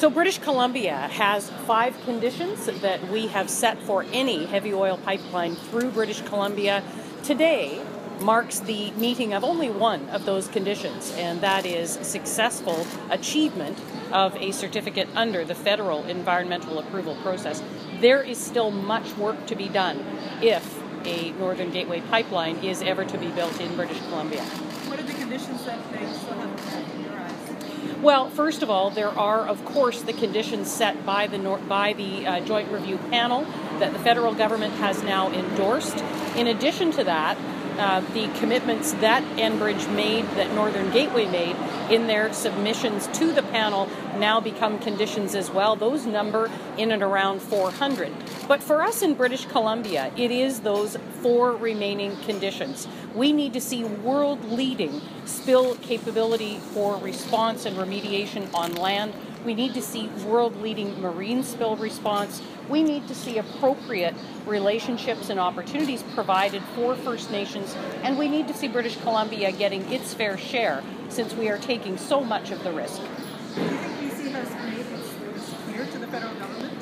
So, British Columbia has five conditions that we have set for any heavy oil pipeline through British Columbia. Today marks the meeting of only one of those conditions, and that is successful achievement of a certificate under the federal environmental approval process. There is still much work to be done if a Northern Gateway pipeline is ever to be built in British Columbia. What are the conditions that they still haven't met in your eyes? Well, first of all, there are, of course, the conditions set by the by the uh, Joint Review Panel that the federal government has now endorsed. In addition to that, uh, the commitments that Enbridge made, that Northern Gateway made in their submissions to the panel now become conditions as well. Those number in and around 400. But for us in British Columbia, it is those four remaining conditions. We need to see world leading spill capability for response and remediation on land we need to see world leading marine spill response. We need to see appropriate relationships and opportunities provided for First Nations. And we need to see British Columbia getting its fair share since we are taking so much of the risk. Do you think BC has made clear to the federal government?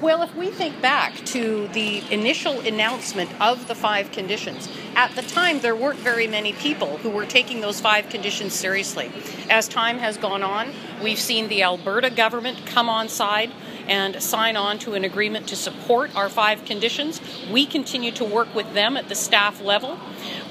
Well, if we think back to the initial announcement of the five conditions, at the time there weren't very many people who were taking those five conditions seriously. As time has gone on, we've seen the Alberta government come on side and sign on to an agreement to support our five conditions. We continue to work with them at the staff level.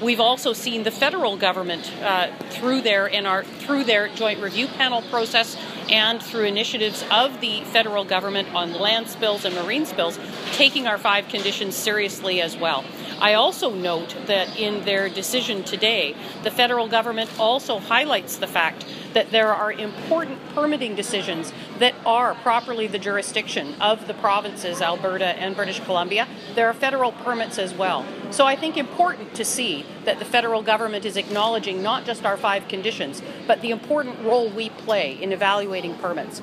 We've also seen the federal government uh, through their in our through their joint review panel process and through initiatives of the federal government on land spills and marine spills, taking our five conditions seriously as well. I also note that in their decision today, the federal government also highlights the fact that there are important permitting decisions that are properly the jurisdiction of the provinces, Alberta and British Columbia. There are federal permits as well. So I think important to see that the federal government is acknowledging not just our five conditions, but the important role we play in evaluating permits.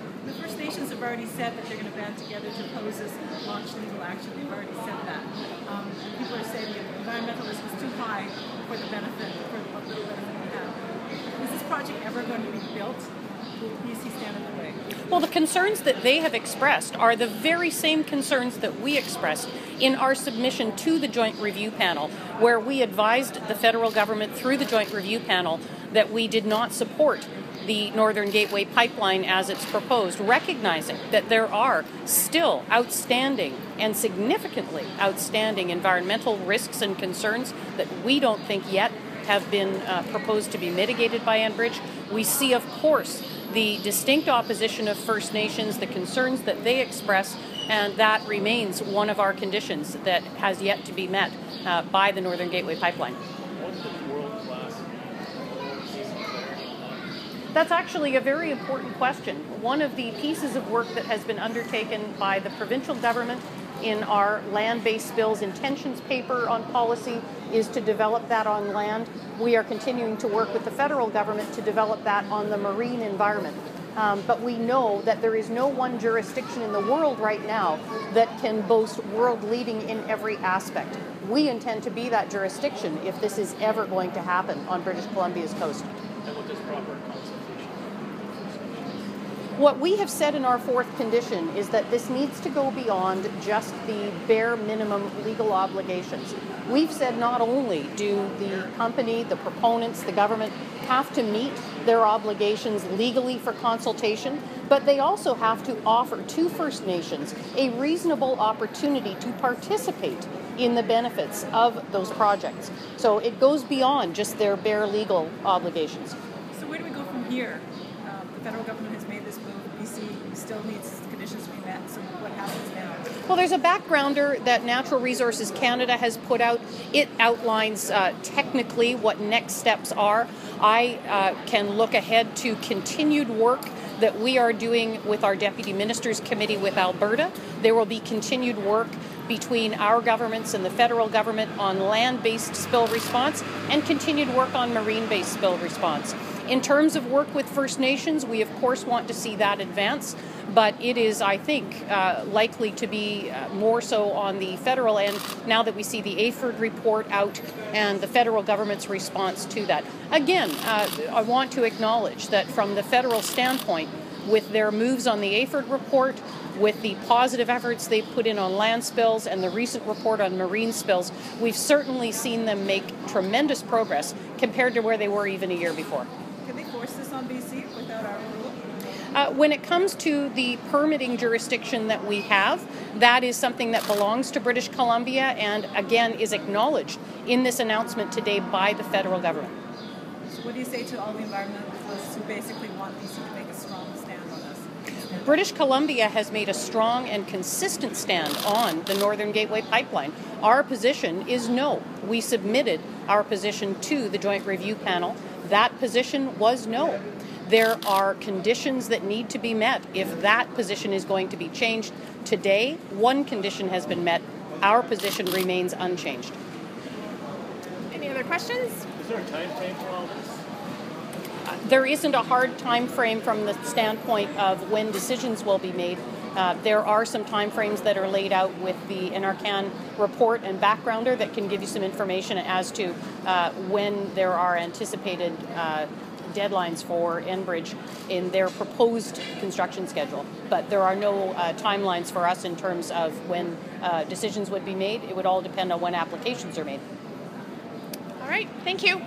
Already said that they're going to band together to oppose this launch legal action. They've already said that. Um, people are saying the environmental risk is too high for the benefit, for the little benefit we have. Is this project ever going to be built? Well, the concerns that they have expressed are the very same concerns that we expressed in our submission to the Joint Review Panel, where we advised the federal government through the Joint Review Panel that we did not support the Northern Gateway pipeline as it's proposed, recognizing that there are still outstanding and significantly outstanding environmental risks and concerns that we don't think yet have been uh, proposed to be mitigated by Enbridge. We see, of course, the distinct opposition of First Nations, the concerns that they express, and that remains one of our conditions that has yet to be met uh, by the Northern Gateway pipeline. That's actually a very important question. One of the pieces of work that has been undertaken by the provincial government in our land based spills intentions paper on policy is to develop that on land. We are continuing to work with the federal government to develop that on the marine environment. Um, but we know that there is no one jurisdiction in the world right now that can boast world leading in every aspect. We intend to be that jurisdiction if this is ever going to happen on British Columbia's coast. And proper consultation? What we have said in our fourth condition is that this needs to go beyond just the bare minimum legal obligations. We've said not only do the company, the proponents, the government have to meet their obligations legally for consultation, but they also have to offer to First Nations a reasonable opportunity to participate in the benefits of those projects. So it goes beyond just their bare legal obligations. So where do we go from here? Federal government has made this move. BC still needs conditions to be met. So what happens now? Well, there's a backgrounder that Natural Resources Canada has put out. It outlines uh, technically what next steps are. I uh, can look ahead to continued work that we are doing with our Deputy Ministers Committee with Alberta. There will be continued work between our governments and the federal government on land based spill response and continued work on marine based spill response. In terms of work with First Nations, we of course want to see that advance, but it is, I think, uh, likely to be uh, more so on the federal end now that we see the Eyford report out and the federal government's response to that. Again, uh, I want to acknowledge that from the federal standpoint, with their moves on the Eyford report, with the positive efforts they've put in on land spills and the recent report on marine spills, we've certainly seen them make tremendous progress compared to where they were even a year before. Can they force this on BC without our approval? Uh, when it comes to the permitting jurisdiction that we have, that is something that belongs to British Columbia and again is acknowledged in this announcement today by the federal government. So what do you say to all the environmentalists who basically want BC to make a strong stand on this? British Columbia has made a strong and consistent stand on the Northern Gateway Pipeline. Our position is no. We submitted our position to the Joint Review Panel. That position was no. There are conditions that need to be met if that position is going to be changed. Today, one condition has been met. Our position remains unchanged. Any other questions? Is there a time frame for all this? There isn't a hard time frame from the standpoint of when decisions will be made. Uh, there are some time frames that are laid out with the NRCan report and backgrounder that can give you some information as to uh, when there are anticipated uh, deadlines for Enbridge in their proposed construction schedule. But there are no uh, timelines for us in terms of when uh, decisions would be made. It would all depend on when applications are made. All right, thank you.